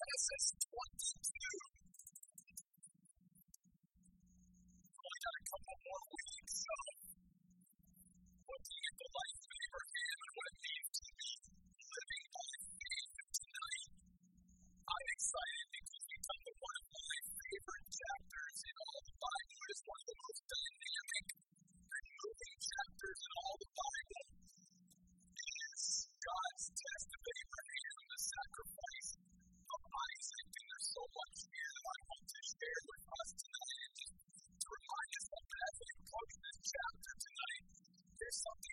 Genesis 22. We've only got a couple more weeks, so what do you there's something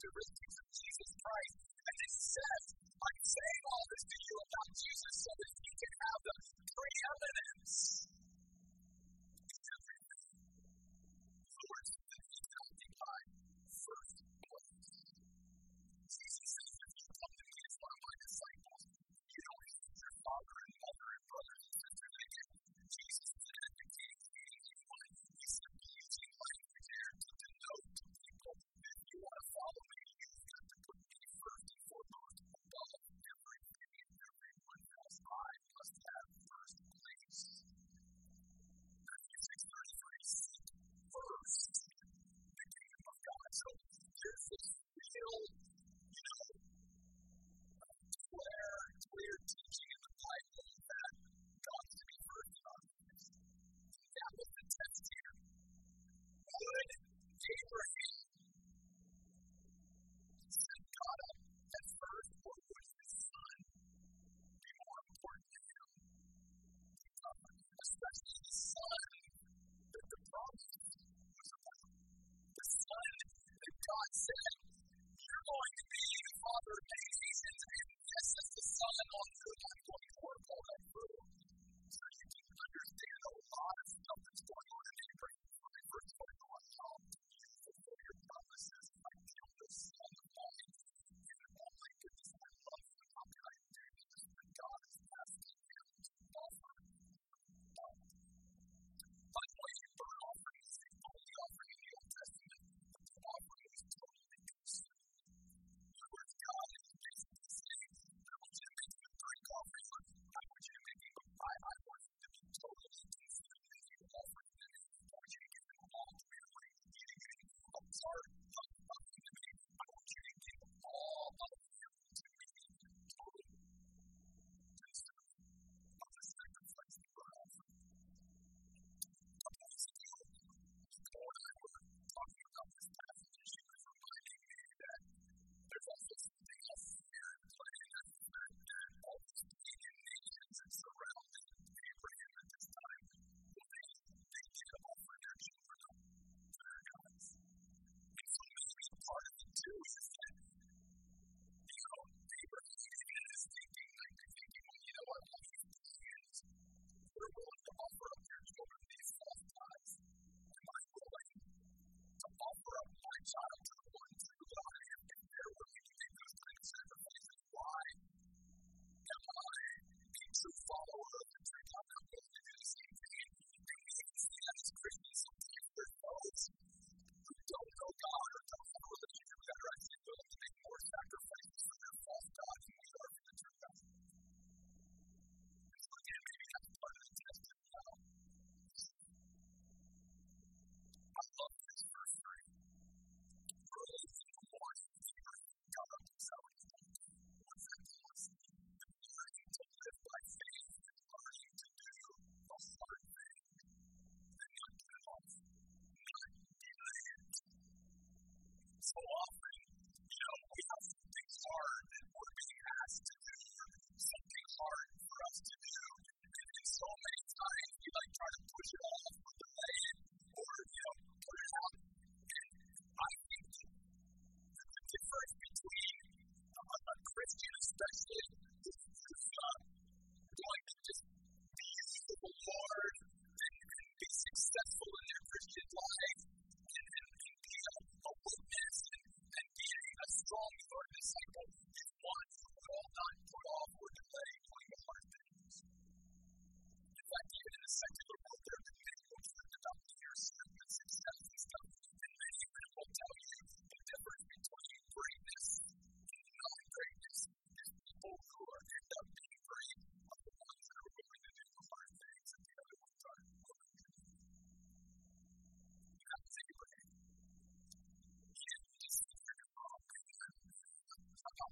characteristics God said, You're going to be the father of nations, and this is the son on whom I'm going to pour out my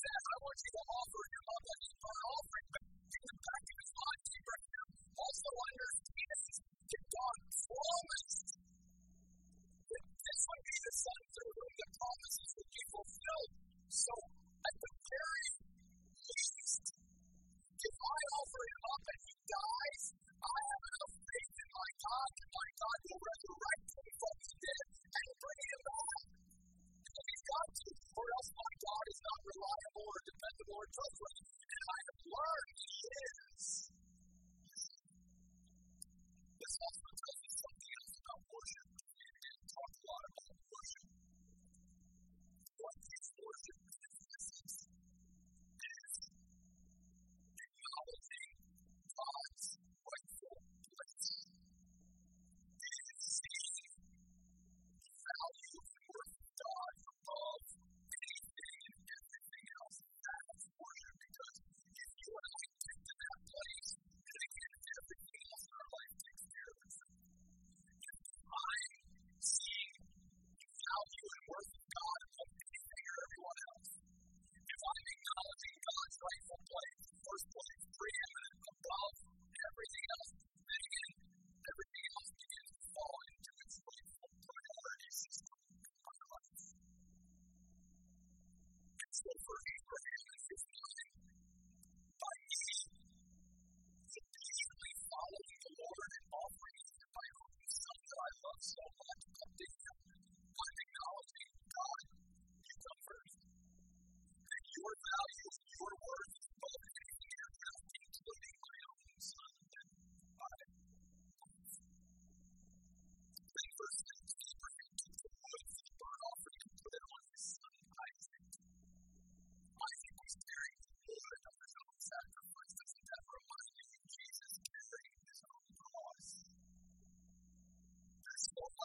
says, I want you to offer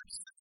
steps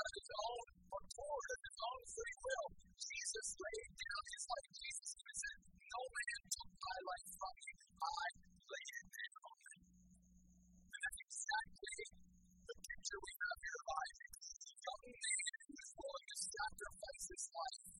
out of his own accord, of his own free will. Jesus laid down his life. Jesus said, No man took my life from me. I laid it down. And that's exactly the picture we have here of Isaac. The young man who is willing to sacrifice his life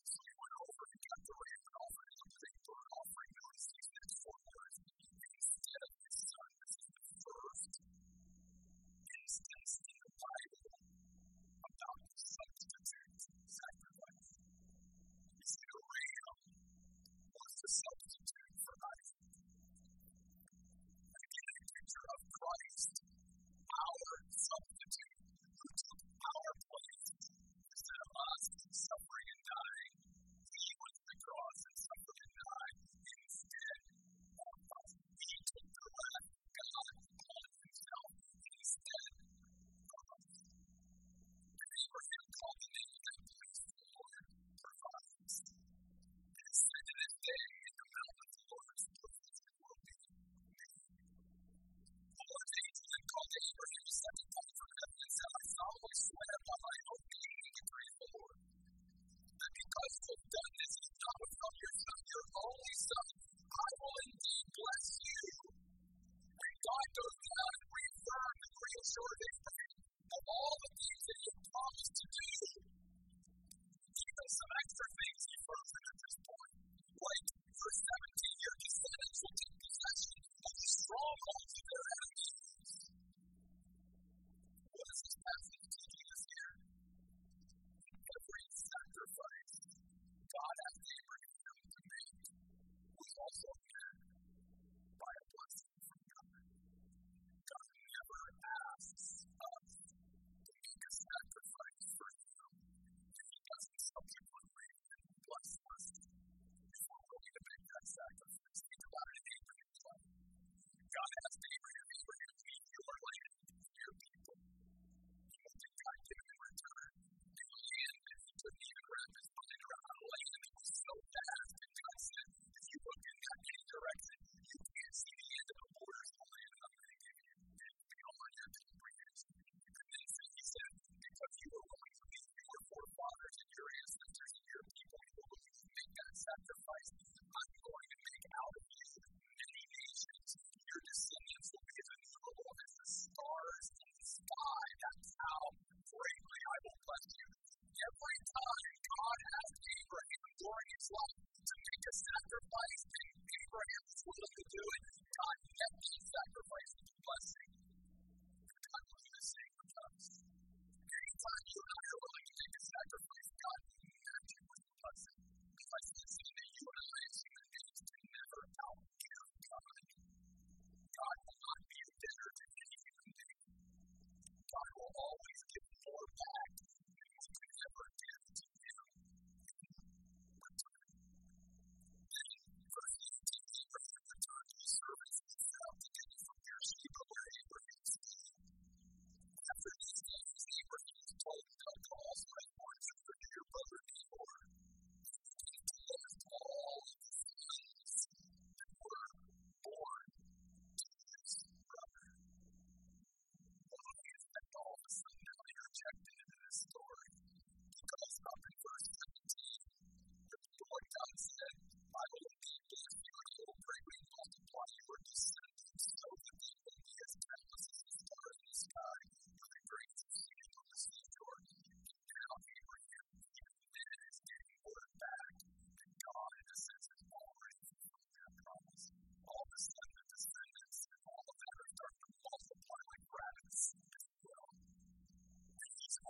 in the Bible the substitute sacrifice? Is it a real? What's the substitute?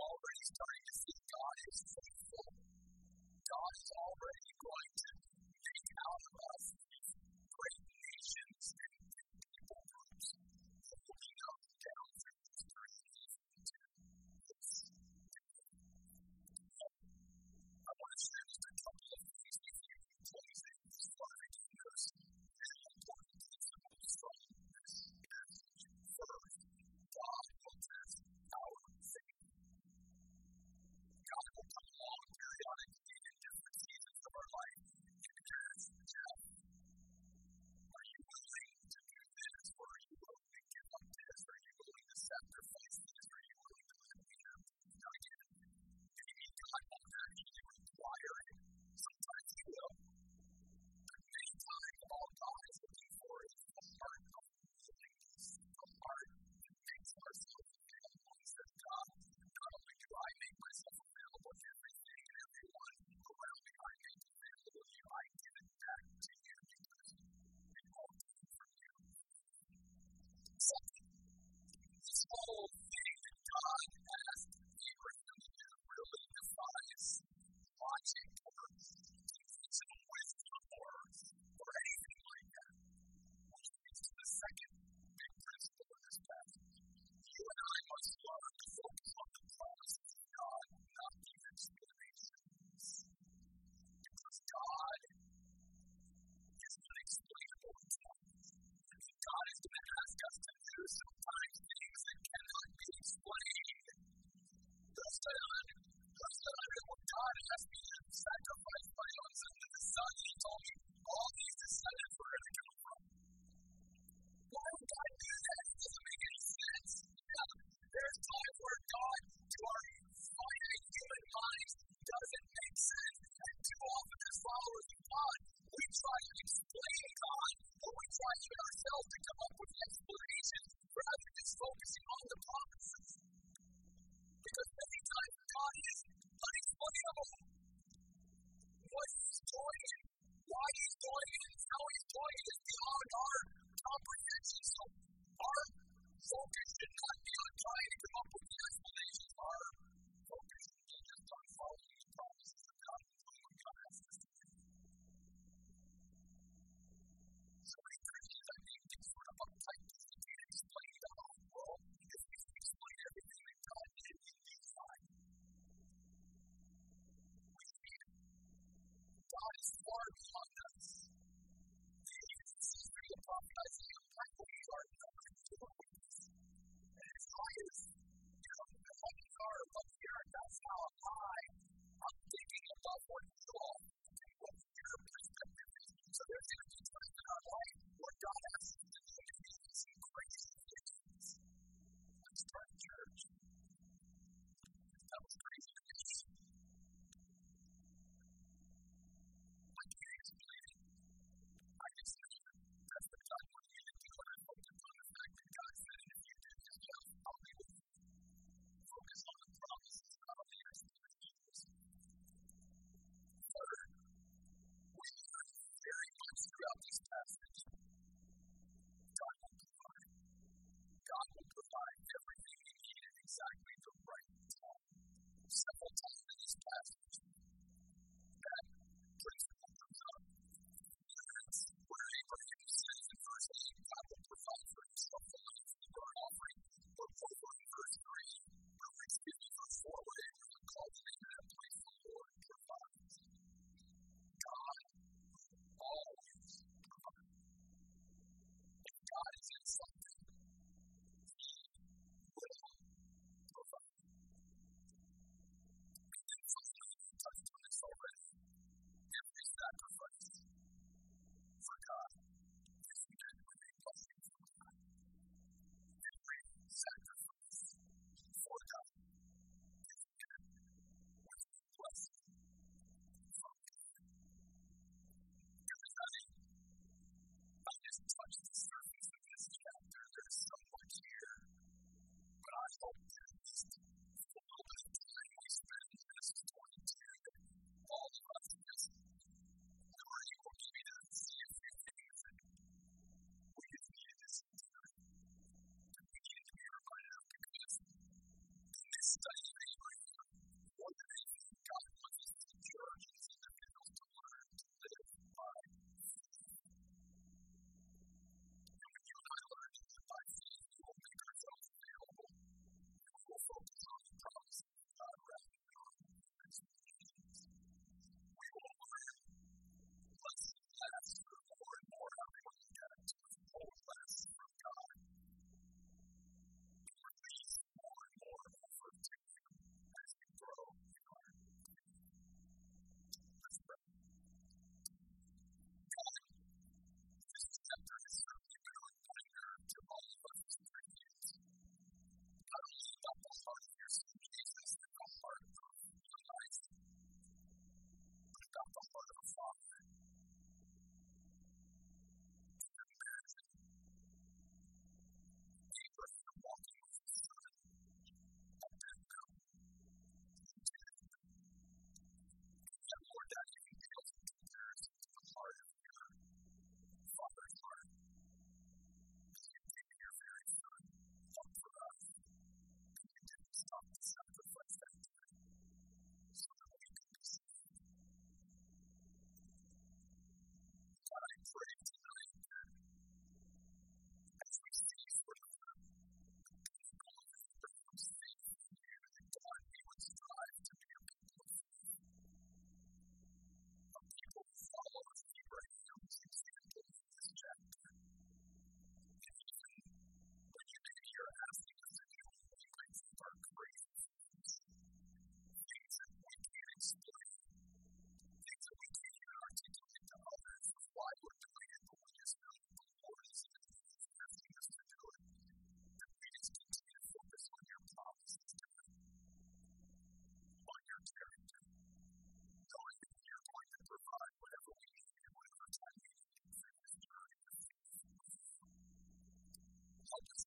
all Oh.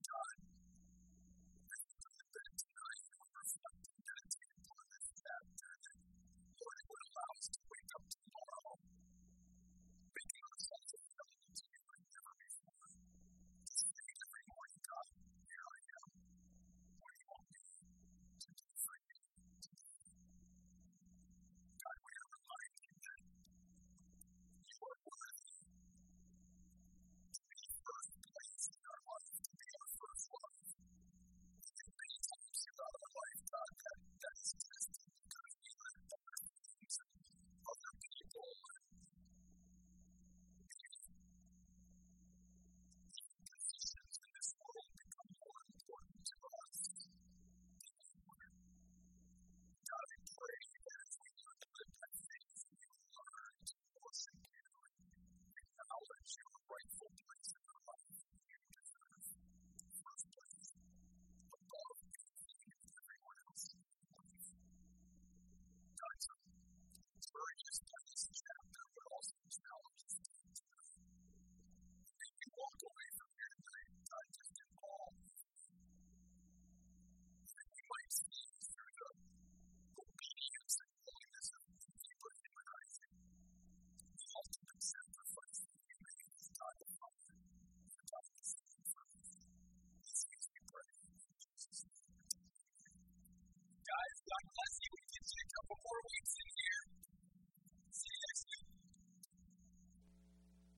just